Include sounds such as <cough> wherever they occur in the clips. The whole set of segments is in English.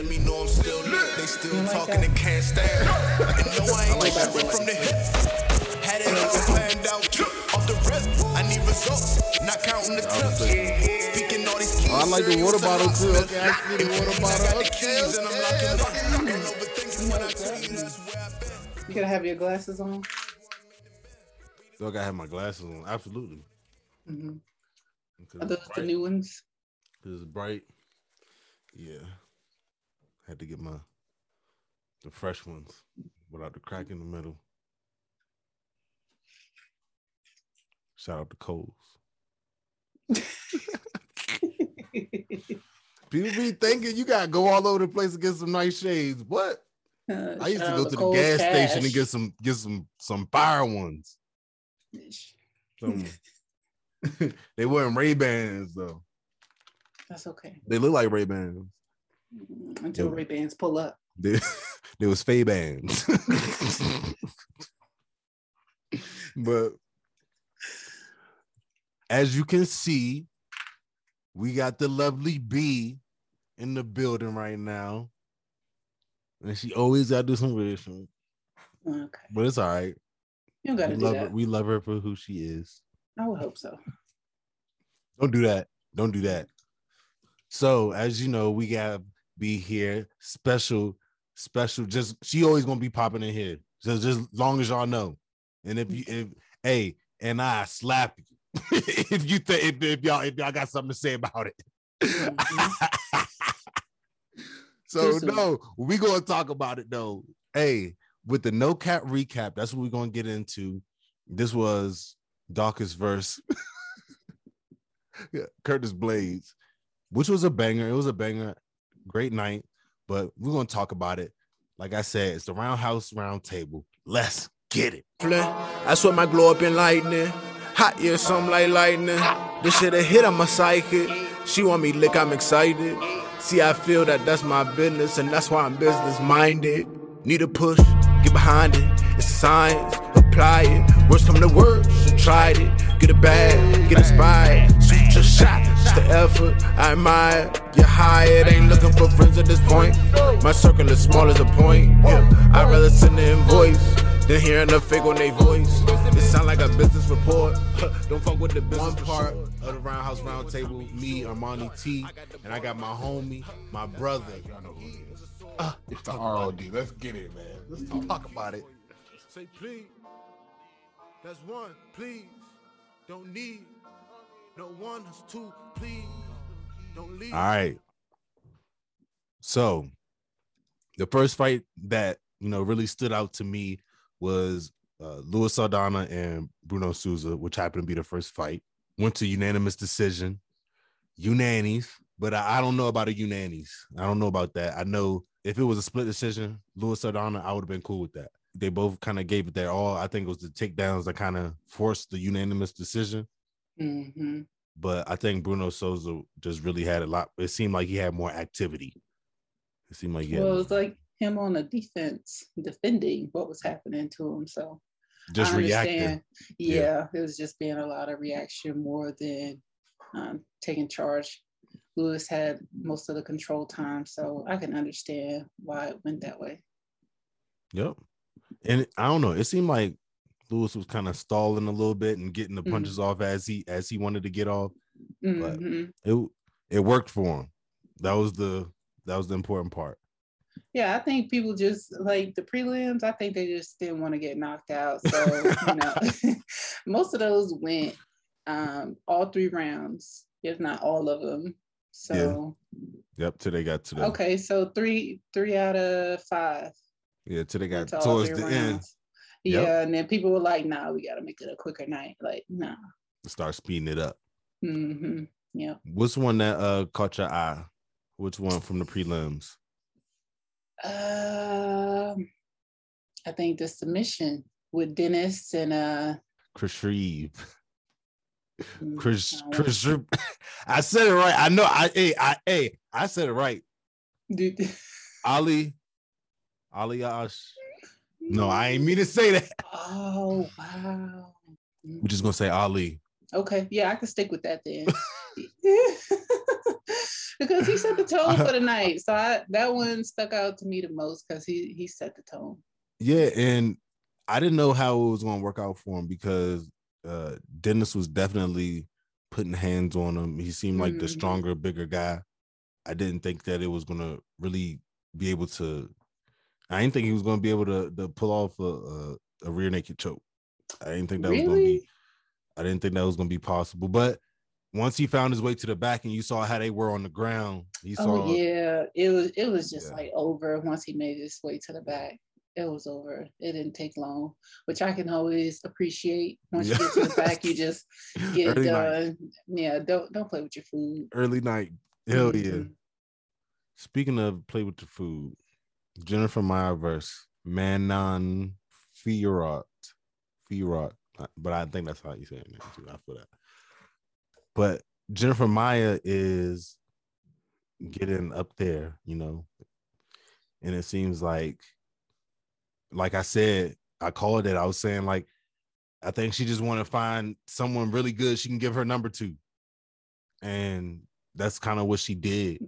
let me know I'm still lit. They still talking and can't stand. And no, I ain't tripping from the hip. Had it all planned out. Off the rip, I need results, not counting the tips. Speaking all these keys. Oh, I like the water bottle too. Okay, I see the If water you bottle. got the Okay, keys and I'm locking okay. up. Don't overthink it when I tell you that's where I've been. You gotta have your glasses on. So I gotta have my glasses on. Absolutely. hmm Are those the new ones? Because it's bright. Yeah. Had to get my the fresh ones without the crack in the middle. Shout out to Coles. <laughs> People be thinking you gotta go all over the place to get some nice shades. What? Uh, I used to go to the Kohl's gas station and get some get some some fire ones. Some <laughs> they weren't Ray Bans though. That's okay. They look like Ray Bans. Until Yeah. Ray Bans pull up. <laughs> They, there was Fay Bands. <laughs> but as you can see, we got the lovely B in the building right now. And she always gotta do some weird shit. Okay. But it's all right. You don't We gotta do love her. We love her for who she is. I would hope so. Don't do that. Don't do that. So, as you know, we got be here special, special. Just she always gonna be popping in here. Just just long as y'all know. And if you if hey, and I slap you <laughs> if you think if, if y'all if y'all got something to say about it. <laughs> So no, we gonna talk about it though. Hey, with the no cap recap, that's what we're gonna get into. This was darkest verse. <laughs> Yeah, Curtis Blaydes, which was a banger. It was a banger, great night. But we're gonna talk about it. Like I said, it's the roundhouse round table. Let's get it. I swear my glow up in lightning. Hot yeah, something like lightning. This shit a hit on my psychic. She want me lick, I'm excited. See, I feel that that's my business, and that's why I'm business minded. Need a push, get behind it. It's science, apply it. Worst come to worst, you tried it. Get a bag, get inspired. Shoot your shot, it's the effort. I admire. You're hired, ain't looking for friends at this point. My circle is small as a point. Yeah, I'd rather send an invoice than hearing the fake on their voice. It sound like a business report. <laughs> Don't fuck with the business One part sure. of the roundhouse Roundtable, me, Armani T, and I got my homie, my brother. Uh, It's the ROD. Let's get it, man. let's talk about it. Say please. That's one, please. Don't need All right. So the first fight that you know really stood out to me was uh, Luis Saldana and Bruno Souza, which happened to be the first fight. Went to unanimous decision, unanis, but I, I don't know about a unanis. I don't know about that. I know if it was a split decision, Luis Saldana, I would have been cool with that. They both kind of gave it their all. I think it was the takedowns that kind of forced the unanimous decision hmm but I think Bruno Souza just really had a lot. It seemed like he had more activity. It seemed like he had Well, it was like him on the defense defending what was happening to him. So just I reacting. understand. Yeah. Yeah, it was just being a lot of reaction more than um, taking charge. Lewis had most of the control time, so I can understand why it went that way. Yep. And I don't know. It seemed like Lewis was kind of stalling a little bit and getting the Mhm. punches off as he as he wanted to get off. Mhm. It it worked for him. That was the that was the important part. Yeah, I think people just like the prelims. I think they just didn't want to get knocked out. So you know, <laughs> <laughs> most of those went um, all three rounds, if not all of them. So Yep. Till they got to the okay, so three three out of five. yeah. Till they got went to all towards the end. Yep. Yeah, and then people were like, "Nah, we got to make it a quicker night." Like, nah. Start speeding it up. hmm Yeah. What's one that uh caught your eye? Which one from the prelims? Um, I think the submission with Dennis and uh Chris. Mm, Chris, <laughs> Chris, I said it right. I know. I, hey, I, hey, I said it right. Dude. <laughs> Ali, Ali Ash. No, I ain't mean to say that. Oh wow. We're just gonna say Ali. Okay, yeah, I can stick with that then. <laughs> <laughs> because he set the tone for the night, so I, that one stuck out to me the most because he he set the tone. Yeah, and I didn't know how it was gonna work out for him because uh Dennis was definitely putting hands on him. He seemed like the Mhm. stronger, bigger guy. I didn't think that it was gonna really be able to. I didn't think he was gonna be able to, to pull off a, a, a rear naked choke. I didn't think that was gonna be. I didn't think that was gonna be possible. But once he found his way to the back and you saw how they were on the ground, he saw Oh yeah, it was it was just Yeah. like over once he made his way to the back. It was over. It didn't take long, which I can always appreciate. Once you get to the back, you just <laughs> get it early night. done. Yeah, don't don't play with your food. Early night. Hell yeah. Mhm. Speaking of play with the food, Jennifer Maia versus Manon Fiorot. Fiorot. But I think that's how you say it. too. I feel that. But Jennifer Maia is getting up there, you know. And it seems like, like I said, I called it. I was saying, like, I think she just want to find someone really good she can give her number to. And that's kind of what she did.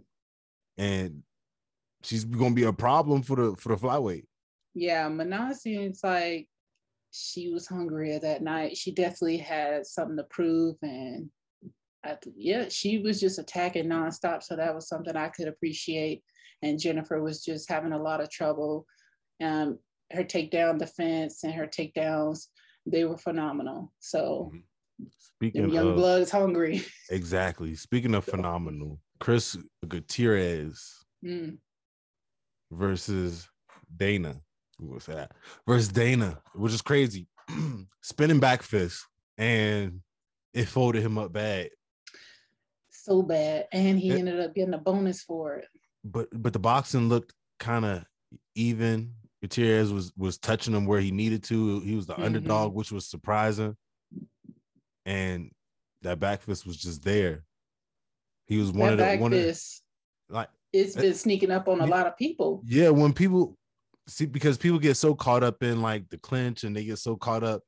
And she's gonna be a problem for the for the flyweight. Yeah, Manon seems like she was hungrier that night. She definitely had something to prove, and I, yeah, she was just attacking nonstop. So that was something I could appreciate. And Jennifer was just having a lot of trouble. Um, her takedown defense and her takedowns, they were phenomenal. So them Speaking young of bloods hungry. <laughs> exactly, speaking of phenomenal, Chris Gutierrez Mm. Versus Dana. What's that? Versus Dana, which is crazy. <clears throat> Spinning back fist, and it folded him up bad. So bad. And he It- ended up getting a bonus for it. But but the boxing looked kind of even. Gutierrez was was touching him where he needed to. He was the Mhm. underdog, which was surprising. And that back fist was just there. He was one that of the one of the, like it's been sneaking up on a lot of people. yeah when people see because people get so caught up in like the clinch and they get so caught up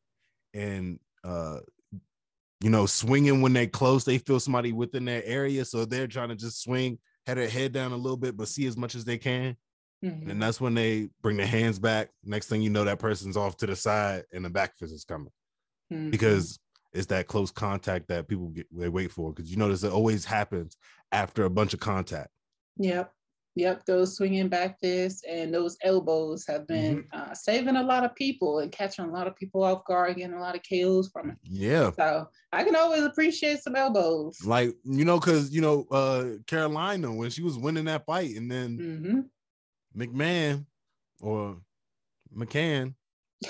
in uh you know swinging when they close they feel somebody within their area. So they're trying to just swing had their head down a little bit but see as much as they can. Mhm. and that's when they bring their hands back. Next thing you know that person's off to the side and the back fist is coming. Mhm. because it's that close contact that people get they wait for. Because you notice it always happens after a bunch of contact Yep. Yep. Those swinging back fists and those elbows have been Mm-hmm. uh, saving a lot of people and catching a lot of people off guard, getting a lot of KOs from it. yeah So I can always appreciate some elbows. Like, you know, because you know, uh Carolina when she was winning that fight, and then hmm McMahon or McCann <laughs>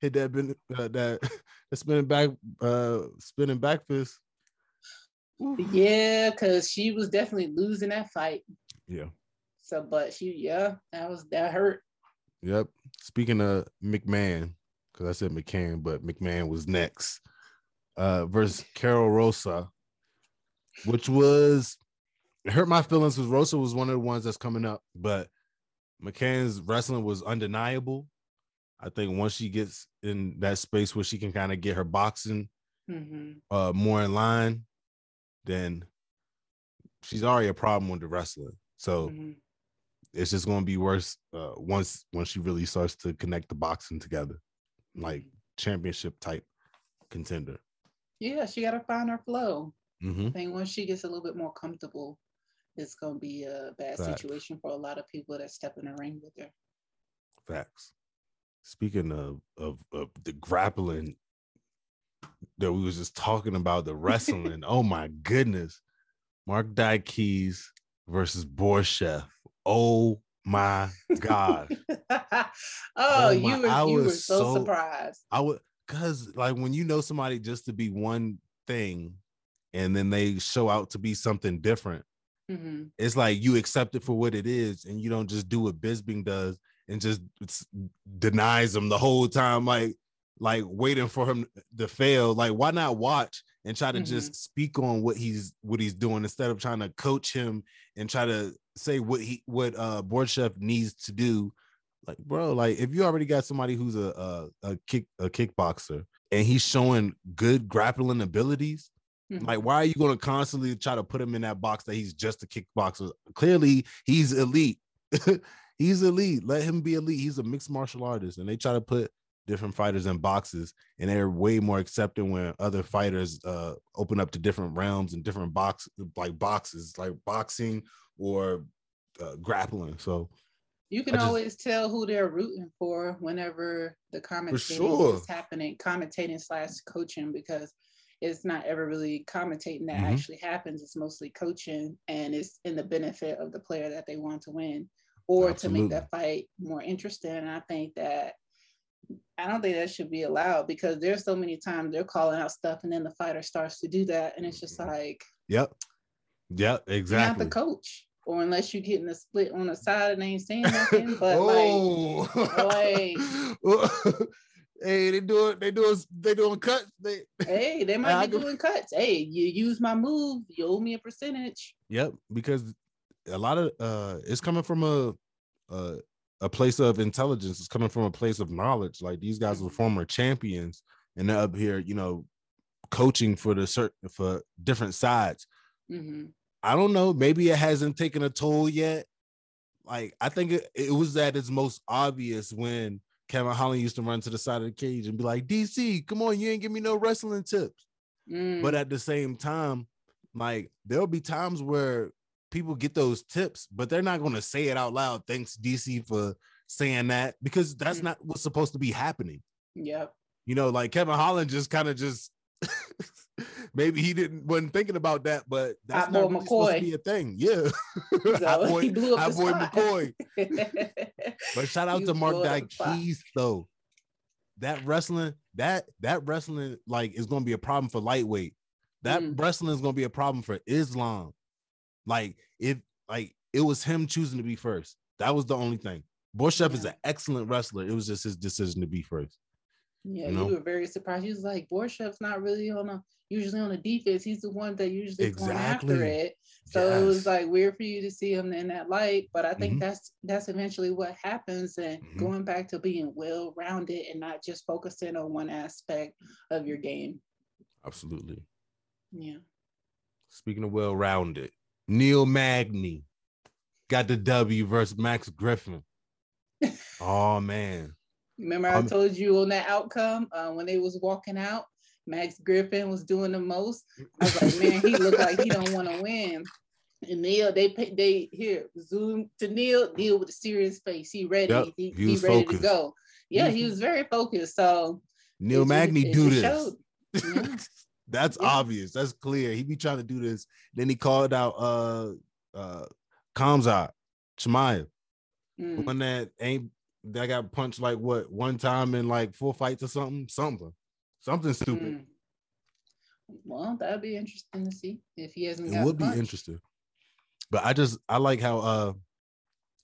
hit that uh, that <laughs> that spinning back uh spinning back fist. Ooh. Yeah, because she was definitely losing that fight. Yeah. So, but she, yeah, that was that hurt. Yep. Speaking of McMahon, because I said McCann, but McMahon was next. Uh versus Carol Rosa, which was it hurt my feelings because Rosa was one of the ones that's coming up, but McCann's wrestling was undeniable. I think once she gets in that space where she can kind of get her boxing hmm uh more in line, then she's already a problem with the wrestling. So hmm it's just gonna be worse uh once once she really starts to connect the boxing together, like championship type contender. Yeah, she got to find her flow. Mm-hmm. I think once she gets a little bit more comfortable, it's gonna be a bad Facts. situation for a lot of people that step in the ring with her. Facts. Speaking of, of of the grappling that we was just talking about, the <laughs> wrestling. oh my goodness. Mark Dykes versus Borshchev. Oh my god. <laughs> oh, Oh you were I you were so, so- surprised. I would cause like when you know somebody just to be one thing and then they show out to be something different, hmm it's like you accept it for what it is and you don't just do what Bisping does and just denies them the whole time. Like, like waiting for him to fail. Like, why not watch and try to Mhm. just speak on what he's what he's doing instead of trying to coach him and try to say what he what uh Borshchev needs to do. Like, bro, like if you already got somebody who's a a, a kick a kickboxer and he's showing good grappling abilities, Mhm. like, why are you going to constantly try to put him in that box that he's just a kickboxer? Clearly, he's elite. <laughs> he's elite. Let him be elite. He's a mixed martial artist, and they try to put different fighters in boxes, and they're way more accepting when other fighters uh open up to different realms and different box like boxes, like boxing or uh, grappling. So You can just- always tell who they're rooting for whenever the commentating sure. is happening, commentating slash coaching, because it's not ever really commentating that Mhm. actually happens. It's mostly coaching, and it's in the benefit of the player that they want to win, or to make that fight more interesting. And I think that I don't think that should be allowed because there's so many times they're calling out stuff, and then the fighter starts to do that, and it's just like yep, yep, you're not exactly. the coach, or unless you're getting a split on the side and ain't saying nothing, <laughs> but like. oh, <laughs> hey, they do it. they doing they doing cuts. They Hey, they <laughs> I might be doing cuts. Hey, you use my move, you owe me a percentage. Yep, because a lot of uh it's coming from a a, a place of intelligence. It's coming from a place of knowledge. Like these guys were Mhm. former champions and they're up here, you know, coaching for the certain for different sides. hmm I don't know. Maybe it hasn't taken a toll yet. Like I think it, it was at its most obvious when Kevin Holland used to run to the side of the cage and be like, DC, come on, you ain't give me no wrestling tips. Mm. But at the same time, like there'll be times where people get those tips, but they're not going to say it out loud. Thanks, DC, for saying that because that's Mhm. not what's supposed to be happening. yep. You know, like Kevin Holland just kind of just <laughs> maybe he didn't wasn't thinking about that, but that's Hot not really supposed to be a thing. Yeah, <laughs> So Hot <laughs> boy, he blew up Hot boy. McCoy. But shout out He to Mark. Keys though. That wrestling, that that wrestling, like is gonna be a problem for lightweight. That Mm. wrestling is gonna be a problem for Islam. Like if like it was him choosing to be first. That was the only thing. Borshchev is an excellent wrestler. It was just his decision to be first. Yeah, you know? you were very surprised. He was like, Borshchev's not really on a usually on the defense. He's the one that usually going after it. So it was like weird for you to see him in that light. But I think Mhm. that's that's eventually what happens and Mhm. going back to being well rounded and not just focusing on one aspect of your game. Absolutely. Yeah. Speaking of well-rounded, Neil Magny got the W versus Max Griffin. <laughs> oh man. Remember I Um, told you on that outcome uh, when they was walking out, Max Griffin was doing the most. I was like, man, he looked like he don't want to win. And Neil, they they here zoom to Neil. Neil with a serious face. He ready. Yep, He, he he ready focused. to go. Yeah, he Mhm. was very focused. So Neil Magny do this. Yeah. <laughs> That's Yeah. obvious. That's clear. He be trying to do this. Then he called out uh uh Khamzat Chimaev, Mm. one that ain't that got punched like what one time in like four fights or something, something, something stupid. Mm. Well, that'd be interesting to see if he hasn't It got would be interesting. But I just I like how uh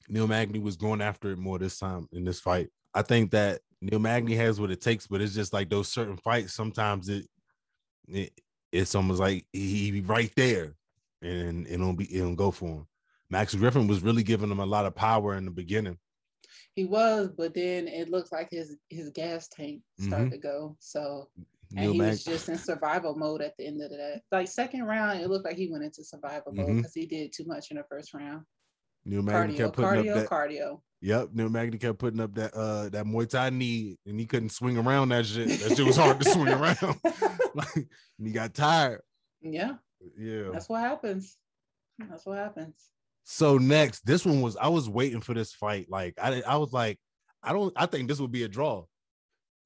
Neil Magny was going after it more this time in this fight. I think that Neil Magny has what it takes, but it's just like those certain fights. Sometimes it, it it's almost like he be right there, and it don't be it don't go for him. Max Griffin was really giving him a lot of power in the beginning. He was, but then it looked like his his gas tank started Mhm. to go. So and Neil he Mag- was just in survival mode at the end of that. Like second round, it looked like he went into survival mode Mhm. because he did too much in the first round. Neil Magny Cardio, kept putting cardio, up that. cardio. Yep, Neil Magny kept putting up that uh that Muay Thai knee, and he couldn't swing around that shit. That shit was hard to swing <laughs> around. <laughs> like, and he got tired. yeah, Yeah. that's what happens. That's what happens. So next, this one was I was waiting for this fight. Like I, I was like, I don't. I think this would be a draw.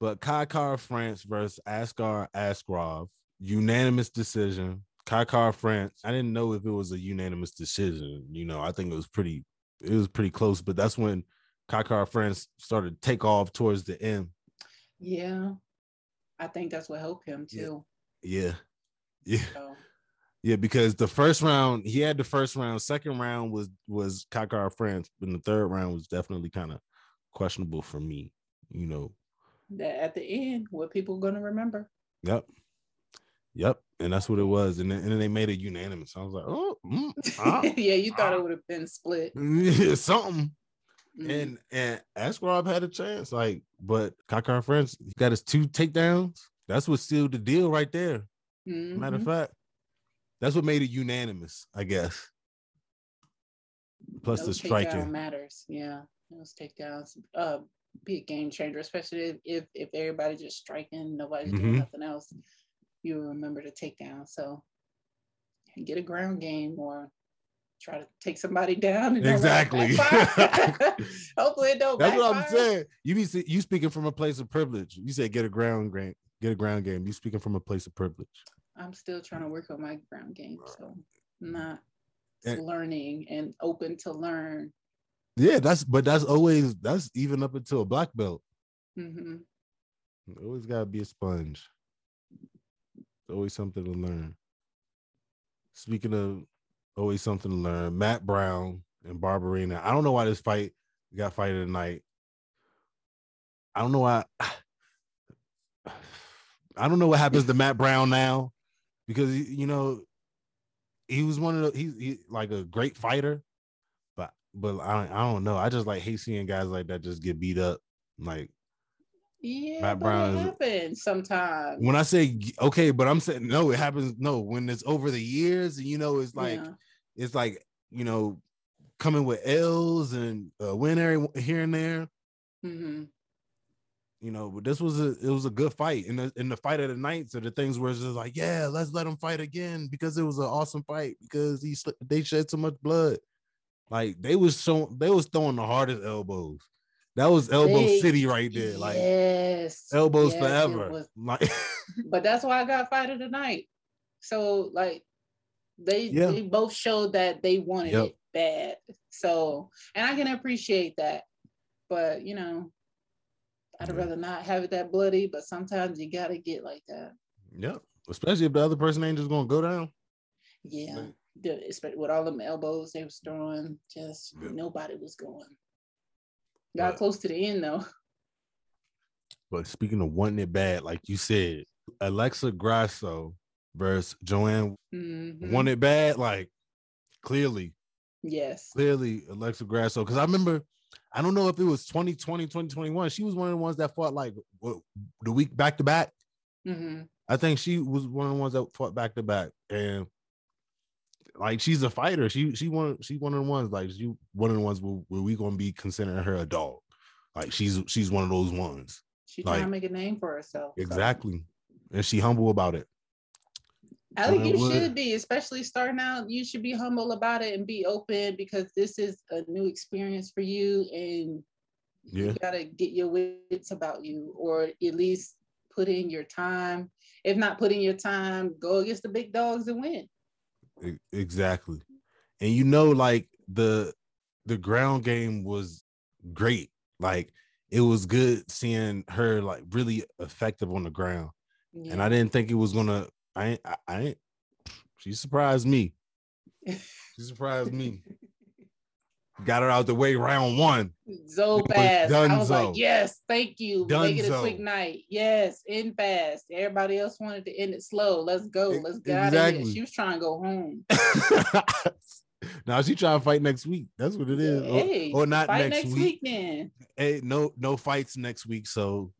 But Kai Kara France versus Askar Askarov, unanimous decision. Kai Kara France. I didn't know if it was a unanimous decision. You know, I think it was pretty. It was pretty close. But that's when Kai Kara France started to take off towards the end. Yeah, I think that's what helped him too. Yeah, yeah. So Yeah, because the first round he had the first round. Second round was was Kara-France, but the third round was definitely kind of questionable for me. You know, that at the end, what people gonna remember. Yep. Yep. And that's what it was. And then, and then they made it unanimous. I was like, oh, mm, ah, <laughs> yeah, you thought ah. it would have been split. <laughs> something. Mhm. And and Askarov had a chance, like, but Kara-France got his two takedowns. That's what sealed the deal right there. Matter of Mhm. fact, that's what made it unanimous, I guess. Plus the Those takedown striking. matters. Yeah, those takedowns uh be a game changer, especially if if, everybody just striking, nobody's Mhm. doing nothing else. You remember to take down. So get a ground game or try to take somebody down. and don't let it Exactly. <laughs> Hopefully it don't. That's what I'm saying. You be you speaking from a place of privilege. You say get a ground game, get a ground game. You speaking from a place of privilege. I'm still trying to work on my ground game, so I'm not And- learning and open to learn. Yeah, that's but that's always that's even up until a black belt. hmm Always gotta be a sponge. Always something to learn. Speaking of always something to learn, Matt Brown and Barberena. I don't know why this fight got fighted tonight. I don't know why. <sighs> I don't know what happens to Matt Brown now because you know he was one of the he's he, like a great fighter, but but I I don't know. I just like hate seeing guys like that just get beat up. Like Yeah, Matt but Brown it happens sometimes. when I say okay, but I'm saying no, it happens. No, when it's over the years, and you know, it's like Yeah. it's like you know, coming with L's and uh, win every here and there. Mhm. You know, but this was a it was a good fight, and the in the fight of the nights are the things where it's just like, yeah, let's let him fight again because it was an awesome fight because he they shed so much blood. Like they was so they was throwing the hardest elbows. That was elbow They- city right there. Like yes, elbows yes, forever. Like <laughs> But that's why I got fight of the night. So like they Yeah. they both showed that they wanted Yep. it bad. So and I can appreciate that. But you know, I'd Yeah. rather not have it that bloody, but sometimes you gotta get like that. Yep. Especially if the other person ain't just gonna go down. Yeah. Like- with all them elbows they was throwing, just Yeah. nobody was going. Got But- close to the end though. But speaking of wanting it bad, like you said, Alexa Grasso versus Joanne Mhm. want it bad. Like clearly, Yes. clearly Alexa Grasso. Because I remember, I don't know if it was 2020, 2021. She was one of the ones that fought like what, the week back to back. hmm I think she was one of the ones that fought back to back. And like she's a fighter. She she one she one of the ones like she one of the ones where, where we gonna be considering her a dog. Like she's she's one of those ones. She trying to make a name for herself. so. Exactly. And she humble about it. I think you Wood. should be, especially starting out. You should be humble about it and be open because this is a new experience for you, and Yeah. you gotta get your wits about you, or at least put in your time. If not put in your time, go against the big dogs and win. Exactly. And you know, like the the ground game was great. Like it was good seeing her like really effective on the ground. And I didn't think it was gonna I ain't I, I ain't she surprised me. <laughs> She surprised me. Got her out the way round one. so It fast. I was like, yes, thank you. Make it a quick night. Yes, end fast. Everybody else wanted to end it slow. Let's go. Let's get out of here. She was trying to go home. <laughs> now she trying to fight next week. That's what it is. Or- Hey, or, not fight next, next week. week then. hey, no, no fights next week. So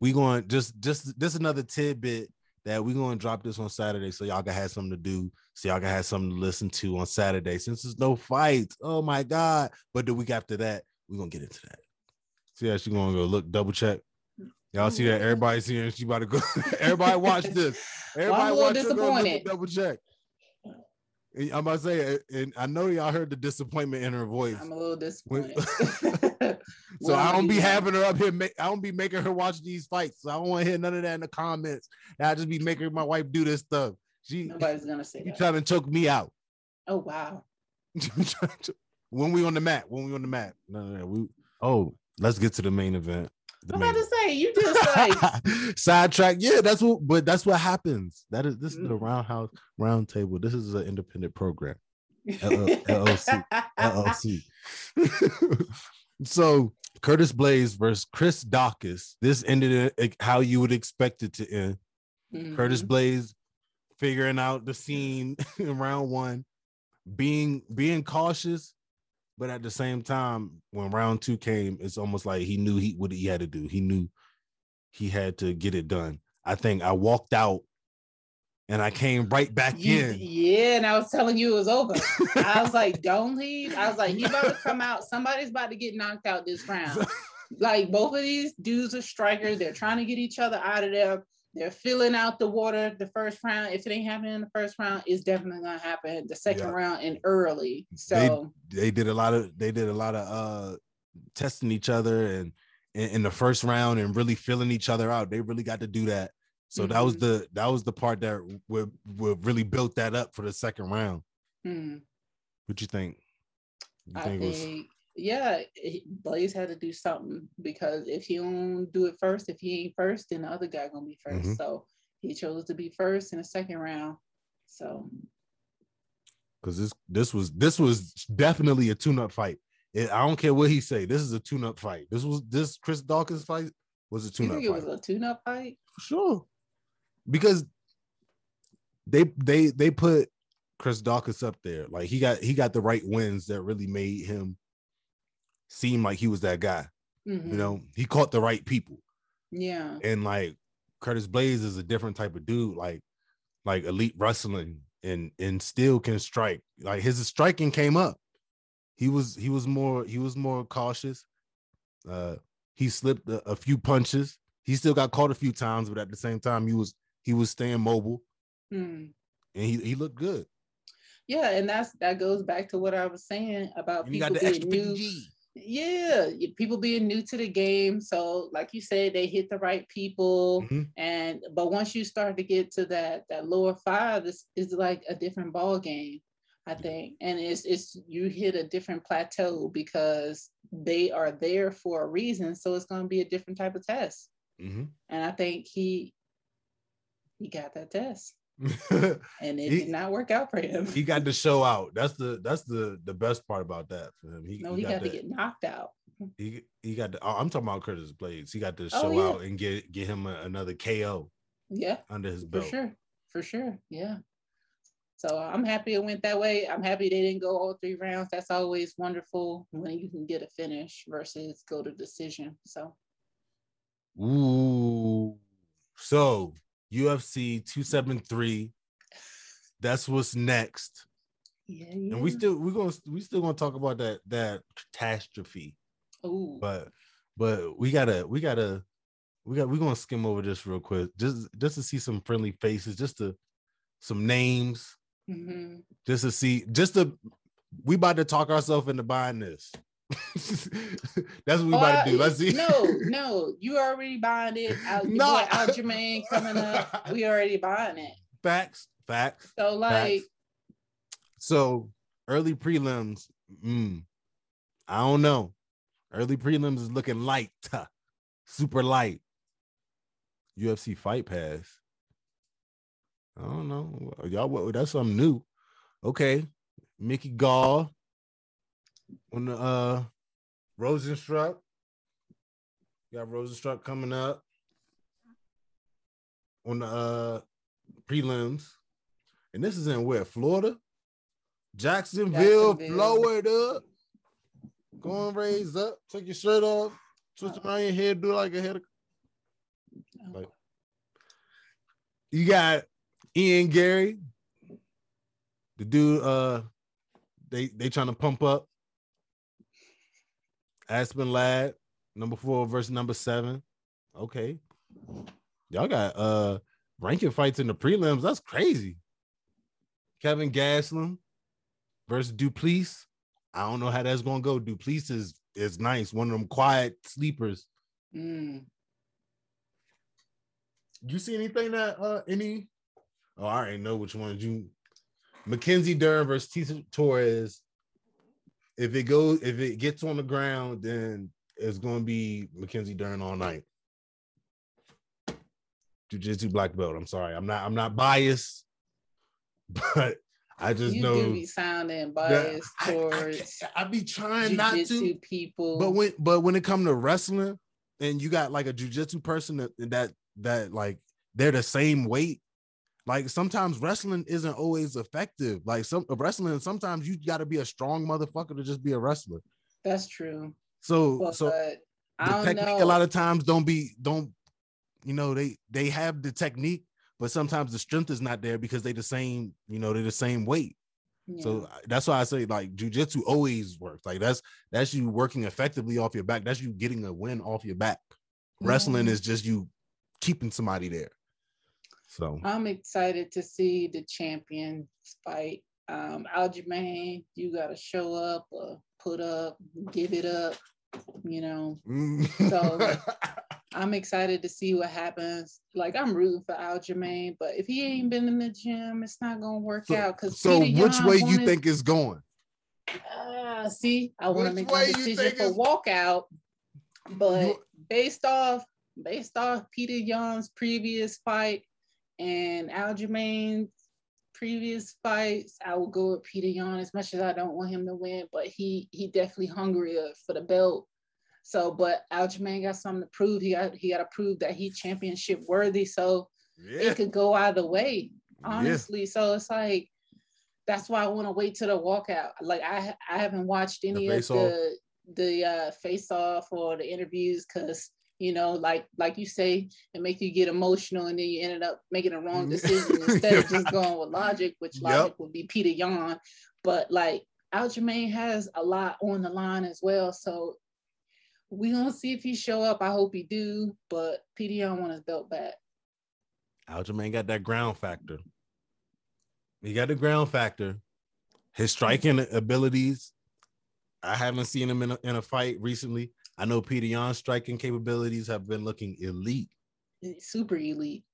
we going just just just another tidbit that we going to drop this on Saturday, so y'all can have something to do, so y'all can have something to listen to on Saturday. Since there's no fights, oh my god! But the week after that, we gonna get into that. See how she gonna go look double check. Y'all see that? Mm-hmm. Everybody's here. she about to go. <laughs> Everybody watch this. Everybody I'm a little watch her go look disappointed. double check. And I'm about to say, and I know y'all heard the disappointment in her voice. I'm a little disappointed. <laughs> So I don't be having her up here. Make, I don't be making her watch these fights. So I don't want to hear none of that in the comments. I just be making my wife do this stuff. She Nobody's gonna say you trying to choke me out. Oh wow. <laughs> when we on the mat. When we on the mat. No, no, no. We, oh, let's get to the main event. I'm about to say you <laughs> just like sidetrack. Yeah, that's what. But that's what happens. That is this is the Mm. roundhouse round table. This is an independent program. LLC. LLC. <laughs> <laughs> so Curtis Blaze versus Chris Daukaus. This ended how you would expect it to end. Curtis Mhm. Blaze figuring out the scene in round one, being being cautious, but at the same time, when round two came, it's almost like he knew he what he had to do. He knew he had to get it done. I think I walked out and I came right back You- in. yeah, and I was telling you it was over. I was <laughs> like, don't leave. I was like, he about to come out. Somebody's about to get knocked out this round. <laughs> like both of these dudes are strikers. They're trying to get each other out of there. They're filling out the water the first round. If it ain't happening in the first round, it's definitely gonna happen the second Yeah. round and early. So they did a lot of they did a lot of uh testing each other and in, in the first round and really filling each other out. They really got to do that. So that was Mhm. the that was the part that would, would really built that up for the second round. hmm, What you think? You I think think, it was yeah, he- Blaze had to do something because if he don't do it first, if he ain't first, then the other guy gonna be 1st Mhm. So he chose to be first in the second round. So because this this was this was definitely a tune-up fight. It- I don't care what he say. This is a tune-up fight. This was this Chris Daukaus fight was a you tune-up think it fight. was a tune-up fight? for sure. Because they they they put Chris Daukaus up there. Like he got he got the right wins that really made him seem like he was that guy. Mhm. You know, he caught the right people. Yeah. And like Curtis Blaze is a different type of dude, like like elite wrestling and and still can strike. Like his striking came up. He was he was more he was more cautious. Uh he slipped a, a few punches. He still got caught a few times, but at the same time, he was he was staying mobile Mm. and he, he looked good. Yeah, and that's that goes back to what I was saying about And people got the being extra new. 50G. Yeah, people being new to the game. So, like you said, they hit the right people. Mhm. And but once you start to get to that that lower five, it's, it's like a different ball game, I think. And it's it's you hit a different plateau because they are there for a reason. So it's gonna be a different type of test. Mhm. And I think he he got that test. <laughs> And it He- did not work out for him. he got to show <laughs> out. That's the that's the the best part about that for him. He, no, he, got, the- to get knocked out. He he got the. oh, I'm talking about Curtis Blaydes. He got to Oh, show yeah. out and get get him a, another KO Yeah. under his belt For sure. For sure. Yeah. So I'm happy it went that way. I'm happy they didn't go all three rounds. That's always wonderful when you can get a finish versus go to decision. So Ooh. So UFC 273. That's what's next. yeah. And we still we're gonna we still gonna talk about that that catastrophe. Ooh. But but we gotta we gotta we got we're gonna skim over this real quick just just to see some friendly faces, just to some names, Mhm. just to see just to we about to talk ourselves into buying this. <laughs> That's what we Oh, about to do. Let's see. No, <laughs> no, you already buying it. Out, No. Aljamain coming up. <laughs> We already buying it. facts, facts. So like, So early prelims, mm, I don't know. Early prelims is looking light, super light. UFC Fight Pass. I don't know. Y'all, that's something new. Okay, Mickey Gall on the uh Rozenstruik. Got Rozenstruik coming up on the uh prelims. And this is in where? Florida? Jacksonville, Jacksonville. Florida. Go and raise up, take your shirt off, twist around your head, do like a head. Of... Like, you got Ian Garry, the dude. Uh, they they trying to pump up. Aspen Ladd, number four versus number seven. Okay, y'all got uh ranking fights in the prelims. That's crazy. Kelvin Gastelum versus Duplessis. I don't know how that's gonna go. Duplessis is is nice, one of them quiet sleepers. mm, You see anything that uh any? Oh, I already know which ones you. Mackenzie Dern versus Tecia Torres. If it goes, if it gets on the ground, then it's gonna be Mackenzie Dern all night. Jiu-Jitsu black belt. I'm sorry, I'm not. I'm not biased, <laughs> but I just you know do be sounding biased I, I, towards I be trying not to. people. But when but when it come to wrestling, and you got like a jujitsu person that that that like they're the same weight. Like sometimes wrestling isn't always effective. Like some wrestling, sometimes you got to be a strong motherfucker to just be a wrestler. that's true. So But so I the don't technique know. a lot of times don't be don't you know they they have the technique, but sometimes the strength is not there because they the same you know they're the same weight. Yeah. So that's why I say like jujitsu always works. Like that's that's you working effectively off your back. That's you getting a win off your back. Wrestling Mhm. is just you keeping somebody there. So I'm excited to see the champions fight. Um, Aljamain, you got to show up, or put up, give it up. You know, So- <laughs> I'm excited to see what happens. Like I'm rooting for Aljamain, but if he ain't been in the gym, it's not gonna work So- out. Because so which way you think it's going? Uh, see, I want to make my decision for it's- walkout, but based off based off Peter Yan's previous fight and Aljamain's previous fights, I will go with Peter Yan as much as I don't want him to win, but he he definitely hungrier for the belt. So, but Aljamain got something to prove. He got he got to prove that he championship worthy. So Yeah. it could go either way Yeah. honestly so it's like that's why i want to wait till the walkout like i i haven't watched any of the the uh face off or the interviews because you know like like you say it make you get emotional and then you ended up making a wrong mm-hmm. decision <laughs> instead of just going with logic which Yep. logic would be peter Yan. but like Aljamain has a lot on the line as well so we gonna see if he show up i hope he do but peter Yan want his belt back Aljamain got that ground factor. He got the ground factor. His striking mm-hmm. abilities, I haven't seen him in a, in a fight recently. I know Peter Yan's striking capabilities have been looking elite. super elite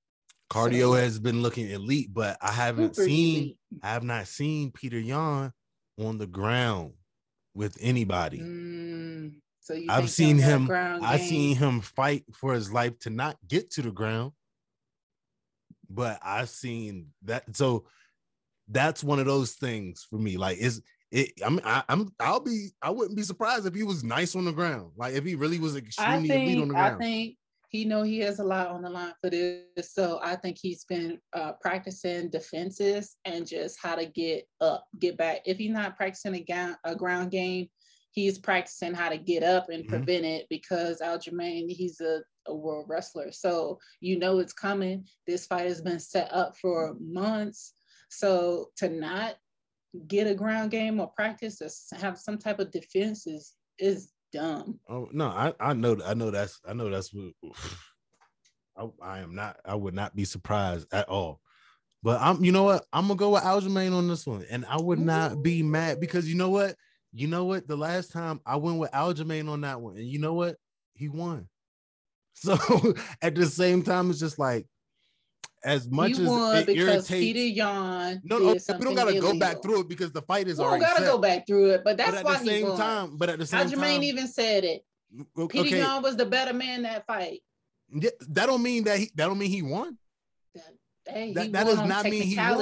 Cardio So- has been looking elite, but I haven't seen elite. I have not seen Peter Yan on the ground with anybody. Mm, so you I've seen him. I've seen him fight for his life to not get to the ground, but I've seen that. So that's one of those things for me. Like, is it? I'm. I, I'm. I'll be. I wouldn't be surprised if he was nice on the ground. Like, if he really was extremely elite on think the I think he know he has a lot on the line for this. So I think he's been uh, practicing defenses and just how to get up, get back. If he's not practicing a, ga- a ground game, he's practicing how to get up and Mhm. prevent it because Aljamain, he's a, a world wrestler. So you know it's coming. This fight has been set up for months. So to not get a ground game or practice or have some type of defense is is dumb. Oh no, I I know I know that's I know that's what <sighs> I, I am not I would not be surprised at all. But I'm you know what I'm gonna go with Aljamain on this one, and I would not be mad because you know what you know what the last time I went with Aljamain on that one, and you know what he won. <laughs> So at the same time, it's just like as much he as won it because irritates. Peter Yan. no, no, we don't gotta go back through it because the fight is We already gotta set. go back through it, but that's why, but at why the he same won. time, but at the same Aljamain time, even said it. Peter okay, Yan was the better man that fight. Yeah, that don't mean that he that don't mean he won. That, hey, That- that won does not mean he won.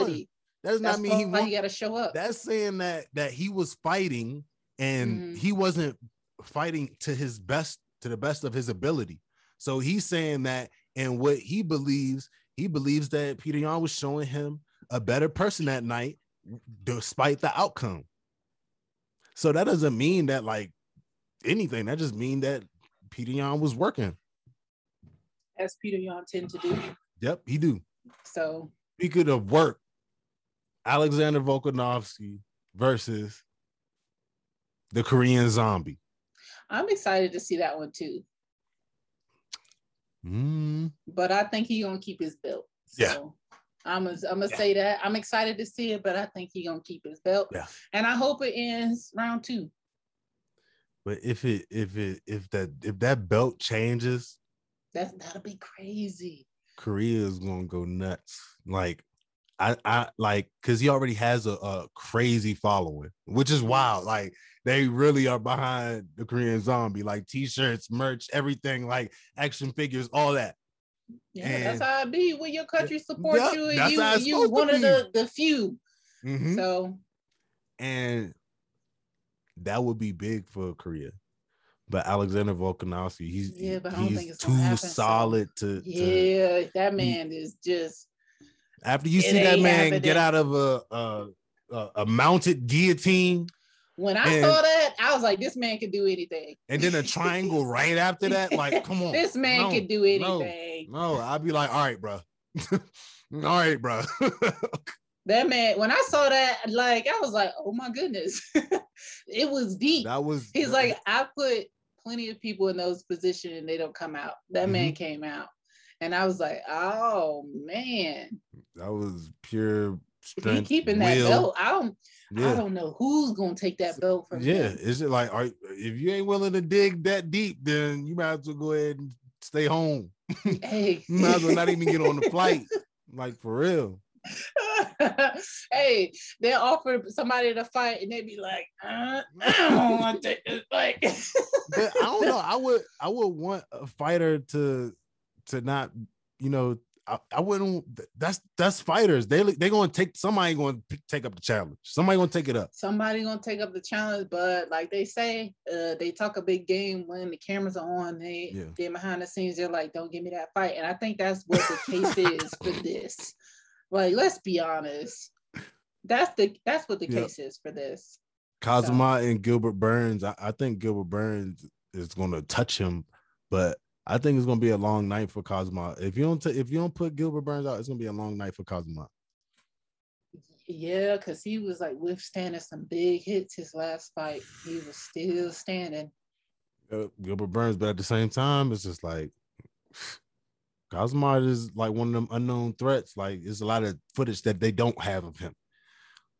That does That's not mean he won. he got to show up. That's saying that that he was fighting and Mhm. he wasn't fighting to his best to the best of his ability. So he's saying that and what he believes, he believes that Peter Yan was showing him a better person that night despite the outcome. So that doesn't mean that like anything. That just mean that Peter Yan was working. as Peter Yan tend to do. Yep, he do. So Speaking of work, Alexander Volkanovski versus the Korean zombie. I'm excited to see that one too. Mm, But I think he gonna keep his belt. Yeah. I'm gonna, I'm gonna Yeah. say that. I'm excited to see it, but I think he gonna keep his belt. Yeah. And I hope it ends round two. but if it if it if that if that belt changes, That that'll be crazy. Korea is gonna go nuts. Like I I like because he already has a, a crazy following, which is wild. Like they really are behind the Korean zombie, like t-shirts, merch, everything, like action figures, all that. Yeah, that's And- how it be when your country supports Yeah, you and that's you you one of the, the few. Mhm. So and that would be big for Korea. But Alexander Volkanovski, he's Yeah, but he's think it's gonna too happen, so- solid to, to yeah, that man is just after you see that man happening. get out of a a, a, a mounted guillotine when I And- saw that, I was like, this man can do anything. and then a triangle right after that, like come <laughs> on, This man No, can do anything. No, I'd be like, all right, bro. <laughs> all right, bro. <laughs> That man, when I saw that, like I was like, oh my goodness. it was deep. that was He's like, I put plenty of people in those positions and they don't come out. That Mm-hmm. man came out. And I was like, oh man, that was pure he strength. keeping that will. belt. I don't I don't know who's gonna take that belt from Yeah, him. is it like are, if you ain't willing to dig that deep, then you might as well go ahead and stay home. Hey, <laughs> You might as well not even get on the flight. <laughs> Like for real. <laughs> hey, they offer somebody to fight and they be like, uh, I don't want to take this fight. But I don't know. I would I would want a fighter to to not, you know, I, I wouldn't that's that's fighters. They they gonna take somebody gonna take up the challenge. Somebody gonna take it up. Somebody gonna take up the challenge, but like they say, uh, they talk a big game when the cameras are on. They Yeah. they behind the scenes, they're like, "Don't give me that fight," and I think that's what the case is <laughs> for this. Like, let's be honest. That's the that's what the Yeah. case is for this. Kazuma and Gilbert Burns. I, I think Gilbert Burns is gonna touch him, but I think it's gonna be a long night for Cosmo. If you don't ta- if you don't put Gilbert Burns out, it's gonna be a long night for Cosmo. Yeah, because he was like withstanding some big hits his last fight. He was still standing. Gilbert Burns, but at the same time, it's just like <sighs> Cosmo is like one of them unknown threats. Like there's a lot of footage that they don't have of him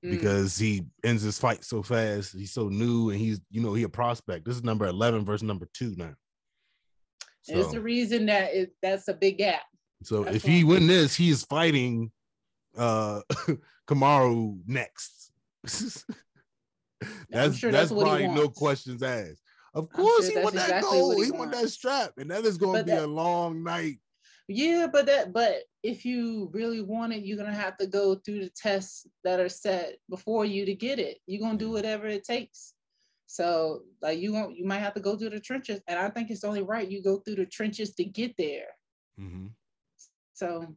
Mm. because he ends his fight so fast. He's so new and he's you know he a prospect. This is number eleven versus number two now. It's the reason that it, that's a big gap. so that's if he win this, he is fighting uh <laughs> Kamaru next. <laughs> that's sure that's, that's probably no questions asked. Of course, sure he want that exactly gold. He, he want that strap, and that is going to be that- a long night. Yeah, but that but if you really want it, you're gonna have to go through the tests that are set before you to get it. You're gonna do whatever it takes. So like you won't you might have to go through the trenches. And I think it's only right you go through the trenches to get there. Mm-hmm. So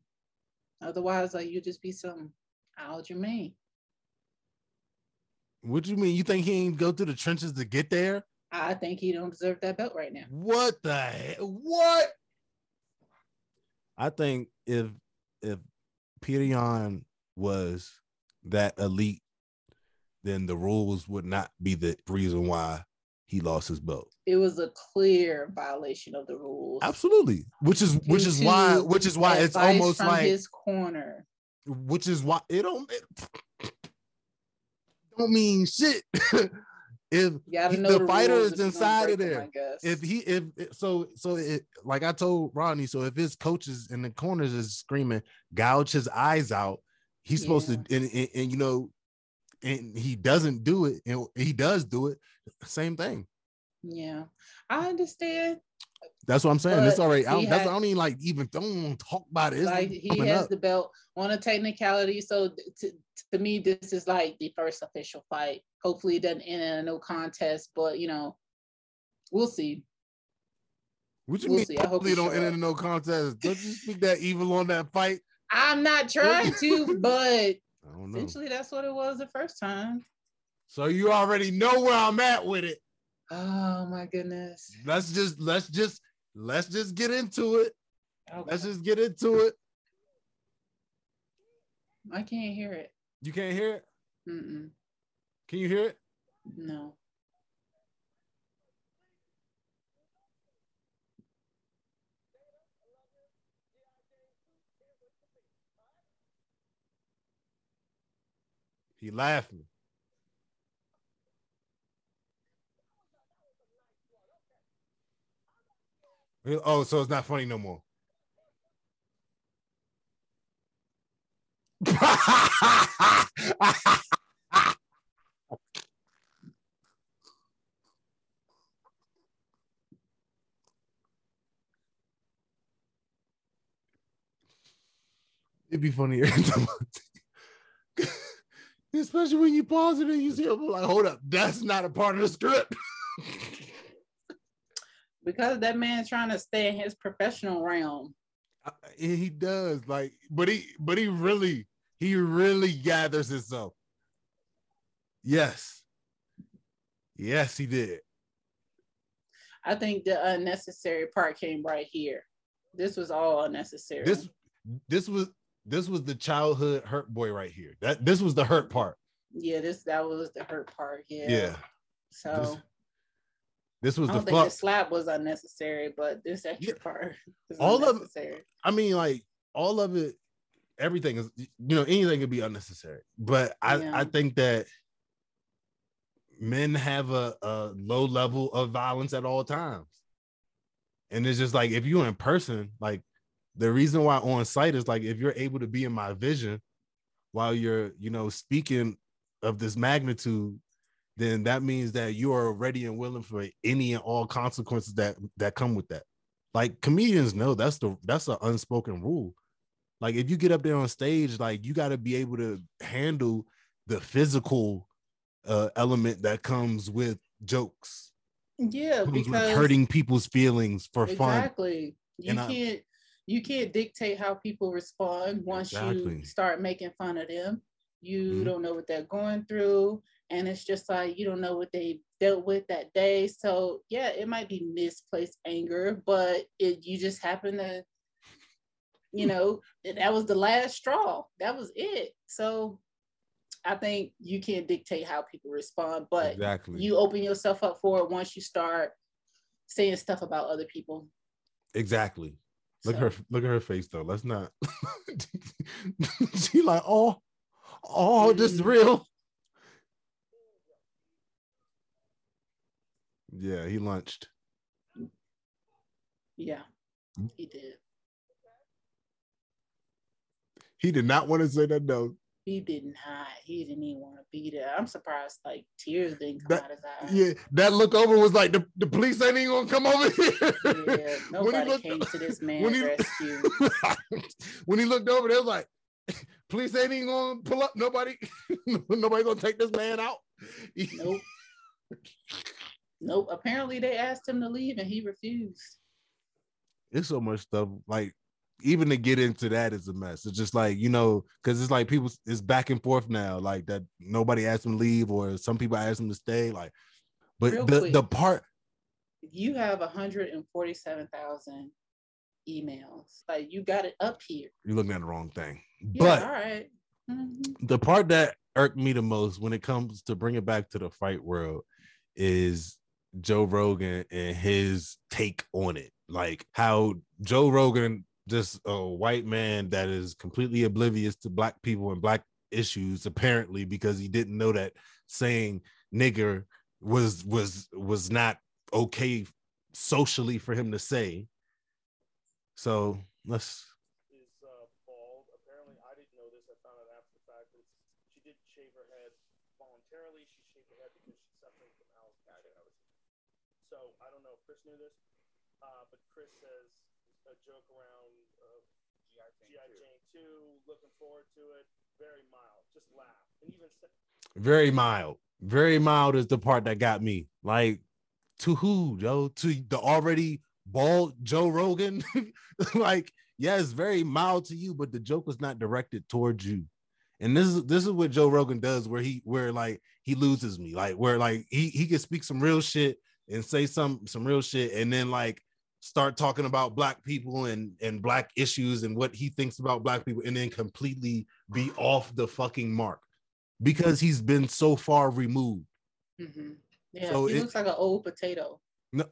otherwise, like you just be some Aljamain. What do you mean? You think he ain't go through the trenches to get there? I think he don't deserve that belt right now. What the heck? What? I think if if Peter Yan was that elite, then the rules would not be the reason why he lost his belt. It was a clear violation of the rules. Absolutely. Which is which is why which is why it's almost like his corner. which is why it don't it don't mean shit. <laughs> if the fighter is if you're gonna inside of them, there. If he if so so it like I told Rodney, so if his coaches in the corners is screaming, gouge his eyes out, he's supposed to and, and, and, you know, and he doesn't do it, and he does do it, same thing. yeah, I understand. That's what I'm saying. it's already. I don't, that's I don't even like even don't talk about it. It's like he has up. the belt on a technicality. So to, to me, this is like the first official fight. Hopefully, it doesn't end in a no contest, but you know, we'll see. What you we'll mean? see. I hope don't end in no contest. Don't you speak that evil on that fight? I'm not trying to, <laughs> but I don't know. essentially, that's what it was the first time. So you already know where I'm at with it. Oh my goodness. Let's just let's just let's just get into it. Okay. Let's just get into it. I can't hear it. You can't hear it? Mm-mm. Can you hear it? No. He laughing. He- Oh, so it's not funny no more. <laughs> It'd be funnier. Especially when you pause it and you see him like, hold up, that's not a part of the script. <laughs> because that man's trying to stay in his professional realm. Uh, he does like, but he, but he really, he really gathers himself. Yes, yes, he did. I think the unnecessary part came right here. This was all unnecessary. This, this was this was the childhood hurt boy right here. That this was the hurt part. Yeah, this that was the hurt part. Yeah. Yeah. So This, this was I the don't think the slap was unnecessary, but this extra Yeah. part <laughs> All of- unnecessary. I mean, like all of it, everything is you know anything could be unnecessary. But I Yeah. I think that men have a, a low level of violence at all times, and it's just like if you're in person, like the reason why on site is like if you're able to be in my vision while you're you know speaking of this magnitude then that means that you are ready and willing for any and all consequences that that come with that. Like comedians know that's the that's an unspoken rule. Like if you get up there on stage like you got to be able to handle the physical uh element that comes with jokes. Yeah, because hurting people's feelings for fun. Exactly. You And can't you can't dictate how people respond once Exactly. you start making fun of them. You Mhm. don't know what they're going through. And it's just like you don't know what they dealt with that day. So yeah, it might be misplaced anger, but it you just happen to, you know, that was the last straw. That was it. So I think you can't dictate how people respond, but exactly you open yourself up for it once you start saying stuff about other people. exactly look at So, her look at her face though. Let's not <laughs> she like oh oh this is real. Yeah he lunched Yeah, he did. he did not want to say that no He did not. He didn't even want to be there. I'm surprised like tears didn't come That- out his eyes. yeah that look over was like the, the police ain't even gonna come over here Yeah, <laughs> When he nobody looked- came to this <laughs> when he- rescue. <laughs> when he looked over, they was like, "Police ain't even gonna pull up. Nobody, nobody gonna take this man out." Nope. Nope. Apparently they asked him to leave and he refused. It's so much stuff. Like even to get into that is a mess. It's just like you know, because it's like people. It's back and forth now. Like that nobody asked him to leave, or some people asked him to stay. Like, but Real the quick. the part. You have 147,000 emails. Like you got it up here. You're looking at the wrong thing. Yeah, but all right. Mhm. the part that irked me the most when it comes to bring it back to the fight world is Joe Rogan and his take on it. Like how Joe Rogan, just a white man that is completely oblivious to black people and black issues, apparently, because he didn't know that saying nigger was was was not okay socially for him to say. So let's is uh, bald. Apparently, I didn't know this. I found out after the fact. But she did shave her head voluntarily. She shaved her head because she's suffering from Alzheimer's. So I don't know if Chris knew this, uh, but Chris says a joke around uh, GI Jane 2. Looking forward to it. Very mild. Just laugh. And even said, very mild. Very mild is the part that got me. Like to who, Joe? To the already bald Joe Rogan? <laughs> like, yes, very mild to you, but the joke was not directed towards you. And this is this is what Joe Rogan does, where he where like he loses me, like where like he he can speak some real shit and say some some real shit, and then like start talking about black people and and black issues and what he thinks about black people, and then completely be off the fucking mark because he's been so far removed. Mhm. Yeah, So he it- looks like an old potato. No.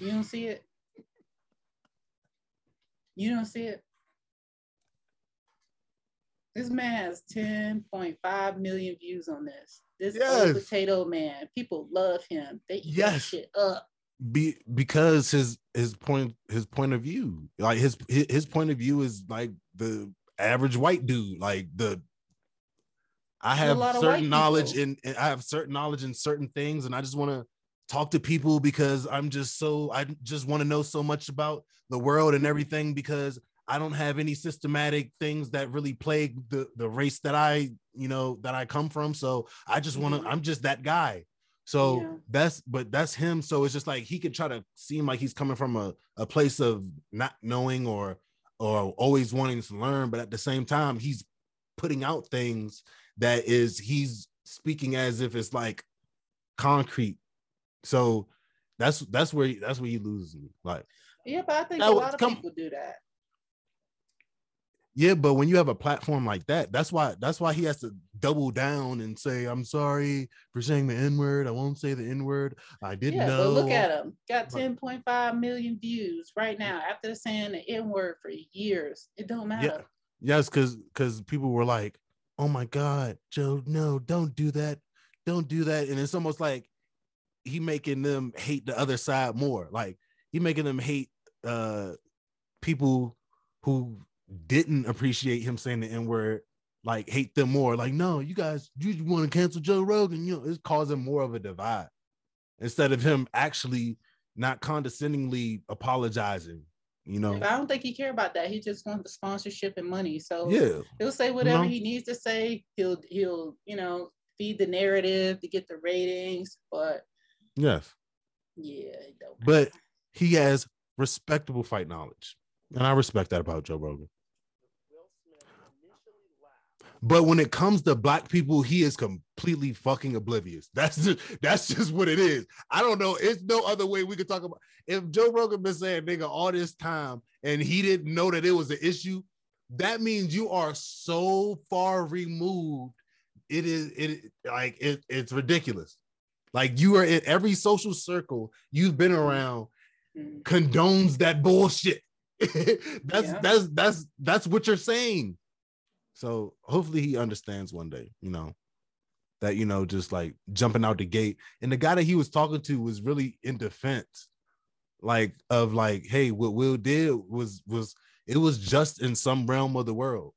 You don't see it? You don't see it? This man has 10.5 million views on this. This old potato man. People love him. They eat Yes. shit up. Be because his his point his point of view, like his his, point of view is like the average white dude. Like the I have lot of white certain knowledge and I have certain knowledge in certain things, and I just want to talk to people because I'm just so I just want to know so much about the world and everything because I don't have any systematic things that really plague the the race that I, you know, that I come from. So I just want to, Mhm. I'm just that guy. So Yeah. that's but that's him. So it's just like he could try to seem like he's coming from a, a place of not knowing or or always wanting to learn, but at the same time, he's putting out things that is he's speaking as if it's like concrete. So that's that's where he, that's where he loses me. Like Yeah, but I think Now, a lot of come- people do that. Yeah, but when you have a platform like that, that's why that's why he has to double down and say, "I'm sorry for saying the N word. I won't say the N word. I didn't Yeah, know." but look at him. Got 10.5 million views right now after saying the N word for years. It don't matter. Yeah. Yes, because because people were like, "Oh my God, Joe, no, don't do that, don't do that," and it's almost like he making them hate the other side more. Like he making them hate uh people who didn't appreciate him saying the N word, like hate them more. Like, no, you guys, you want to cancel Joe Rogan, you know, it's causing more of a divide instead of him actually not condescendingly apologizing. You know, But I don't think he care about that. He just wants the sponsorship and money. So yeah. he'll say whatever know? he needs to say. He'll he'll you know feed the narrative to get the ratings. But Yes. yeah, but he has respectable fight knowledge, and I respect that about Joe Rogan. Will Smith initially laughed. But when it comes to black people, he is completely fucking oblivious. <laughs> That's just, that's just what it is. I don't know. It's no other way we could talk about. If Joe Rogan been saying nigga all this time and he didn't know that it was an issue, that means you are so far removed. It is it like it, it's ridiculous. Like you are in every social circle you've been around condones that bullshit. <laughs> that's Yeah. that's that's that's what you're saying. So hopefully he understands one day, you know, that you know, just like jumping out the gate. And the guy that he was talking to was really in defense, like of like, hey, what Will did was was it was just in some realm of the world.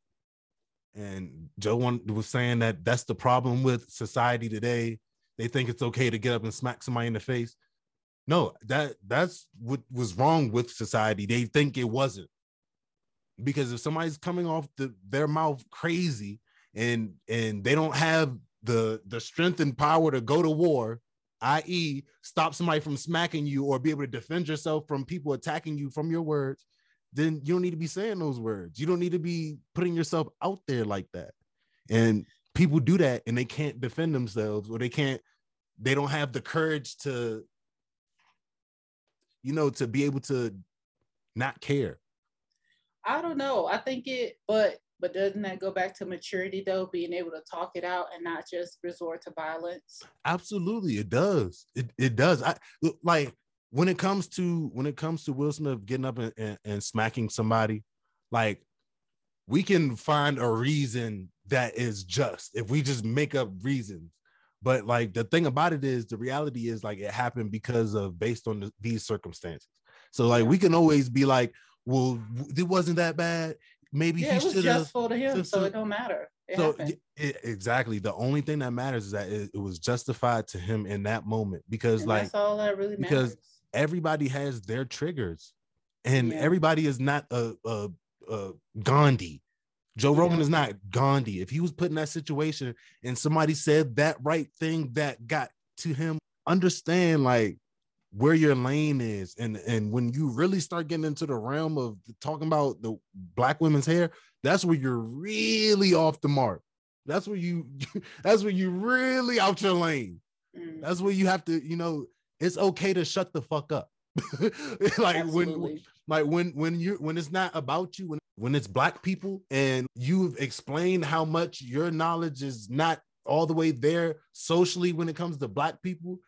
And Joe one was saying that that's the problem with society today. They think it's okay to get up and smack somebody in the face. No, that that's what was wrong with society. They think it wasn't. Because if somebody's coming off the, their mouth crazy and and they don't have the the strength and power to go to war, i.e., stop somebody from smacking you or be able to defend yourself from people attacking you from your words, then you don't need to be saying those words. You don't need to be putting yourself out there like that. And people do that and they can't defend themselves or they can't, they don't have the courage to, you know, to be able to not care. I don't know. I think it, but but doesn't that go back to maturity though? Being able to talk it out and not just resort to violence. Absolutely, it does. It it does. I like when it comes to when it comes to Will Smith getting up and, and, and smacking somebody, like we can find a reason that is just if we just make up reasons. But like the thing about it is the reality is like it happened because of based on the, these circumstances. So like we can always be like, well, it wasn't that bad. Maybe yeah, he it was should have. justful to him, so- it don't matter. It So it- exactly, the only thing that matters is that it, it was justified to him in that moment because And like that's all that really because matters. everybody has their triggers, and Yeah. everybody is not a, a, a Gandhi. Joe Rogan is not Gandhi. If he was put in that situation and somebody said that right thing that got to him, understand like where your lane is, and and when you really start getting into the realm of talking about the black women's hair, that's where you're really off the mark. That's where you <laughs> that's where you really out your lane. Mm, That's where you have to, you know, it's okay to shut the fuck up. <laughs> like when like when when you when it's not about you when when it's black people and you've explained how much your knowledge is not all the way there socially when it comes to black people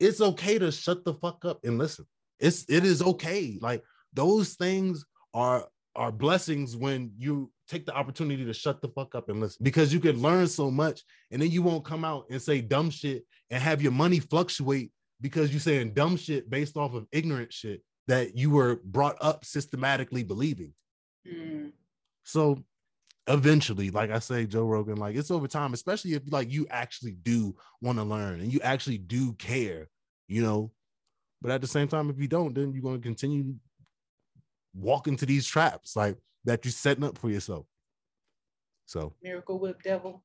it's okay to shut the fuck up and listen. It's it is okay. Like those things are are blessings when you take the opportunity to shut the fuck up and listen because you can learn so much and then you won't come out and say dumb shit and have your money fluctuate because you're saying dumb shit based off of ignorant shit that you were brought up systematically believing. Mm, So eventually, like I say, Joe Rogan, like it's over time, especially if like you actually do want to learn and you actually do care, you know. But at the same time, if you don't, then you're going to continue walking to these traps. Like that you're setting up for yourself. So Miracle Whip Devil.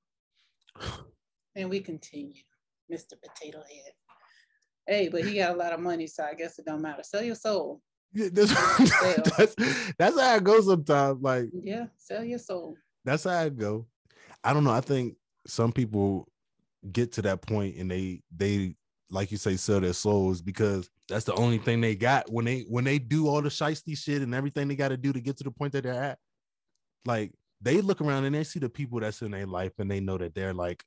And we continue, Mr. Potato Head. Hey, but he got a lot of money, so I guess it don't matter. Sell your soul. yeah, that's, <laughs> that's that's how it goes sometimes. Like Yeah, sell your soul. That's how I go. I don't know. I think some people get to that point and they they like you say sell their souls because that's the only thing they got when they when they do all the shiesty shit and everything they got to do to get to the point that they're at. Like they look around and they see the people that's in their life and they know that they're like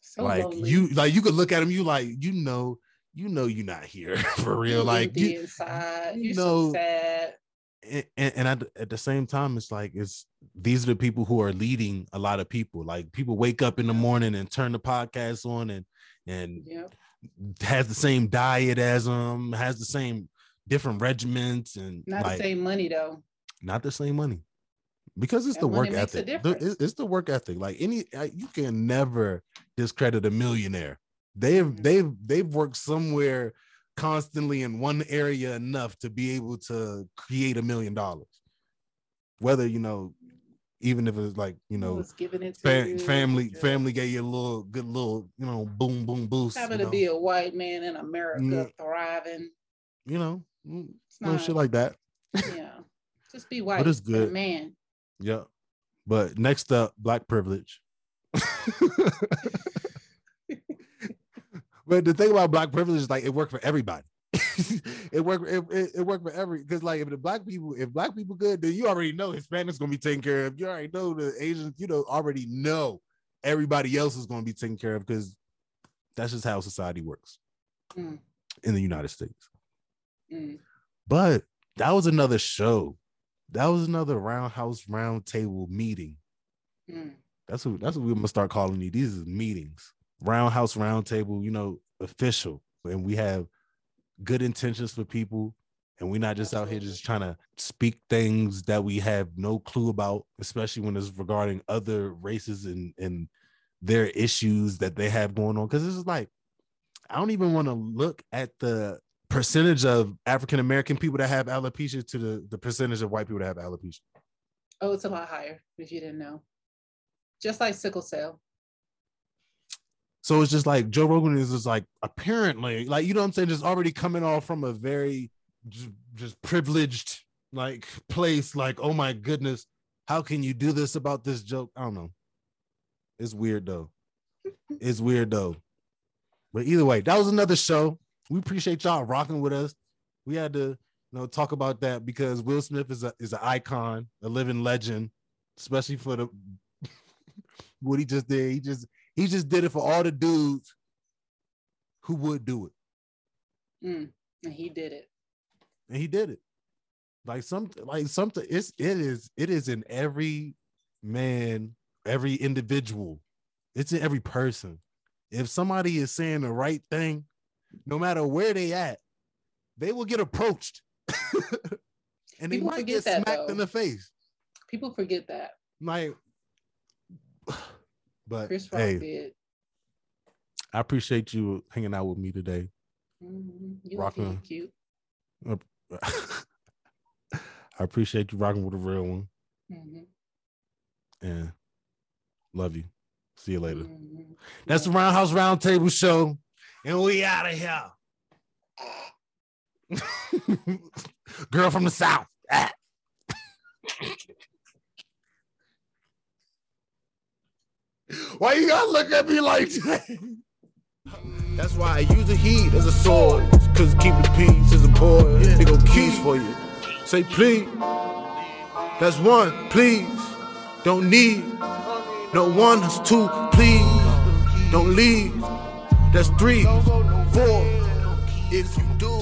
So like lonely. you like you could look at them you like you know you know you're not here <laughs> for real You like you inside. you You know- so sad. And, and, at, the same time it's like it's these are the people who are leading a lot of people. Like people wake up in the morning and turn the podcast on and and has the same diet as them has the same different regiments and Not like the same money though. not the same money. Because it's That the work ethic. The- it's, the work ethic. Like any you can never discredit a millionaire. They've Mhm. they've they've worked somewhere constantly in one area enough to be able to create a million dollars whether you know even if it's like you know was giving it to fa- you, family just family gave you a little good little you know boom boom boost Having to know, be a white man in America thriving. you know mm, It's no not, shit like that yeah. Just be white. But it's good. man. Yeah. But next up, black privilege. <laughs> but the thing about black privilege is like it worked for everybody. <laughs> it worked it, it, it worked for every because like if the black people if black people good then you already know Hispanics gonna be taken care of. You already know the Asians, you know, already know everybody else is gonna be taken care of because that's just how society works Mm. in the United States. Mm. But that was another show. That was another roundhouse roundtable meeting. Mm. That's what that's what we're gonna start calling these. These is meetings, roundhouse roundtable. You know, official, and we have good intentions for people, and we're not just out here just trying to speak things that we have no clue about, especially when it's regarding other races and and their issues that they have going on. Because this is like, I don't even want to look at the percentage of African American people that have alopecia to the the percentage of white people that have alopecia. Oh, it's a lot higher if you didn't know. Just like sickle cell. So it's just like Joe Rogan is just like apparently like you know what I'm saying, just already coming off from a very just, privileged like place. Like, oh my goodness, how can you do this about this joke? I don't know. It's weird though. It's weird though. But either way, that was another show. We appreciate y'all rocking with us. We had to, you know, talk about that because Will Smith is a is an icon, a living legend, especially for the <laughs> what he just did. He just he just did it for all the dudes who would do it. Mm. And he did it. And he did it. Like some like something it's it is it is in every man, every individual. It's in every person. If somebody is saying the right thing, no matter where they at, they will get approached. <laughs> and they People might get that, smacked in the face. People forget that. Like but Chris Rock hey, did. I appreciate you hanging out with me today. Mhm. You Rocking. cute. <laughs> I appreciate you rocking with a real one Mhm. and love you. See you later. Mhm. That's the Roundhouse Roundtable Show, and we out of here. <laughs> Girl from the South. <laughs> Why you gotta look at me like that? That's why I use the heat as a sword. Cause keep the peace as a boy. They go keys for you. Say please. That's one, please. Don't need. No one, that's two, please. Don't leave. That's three, four. If you do.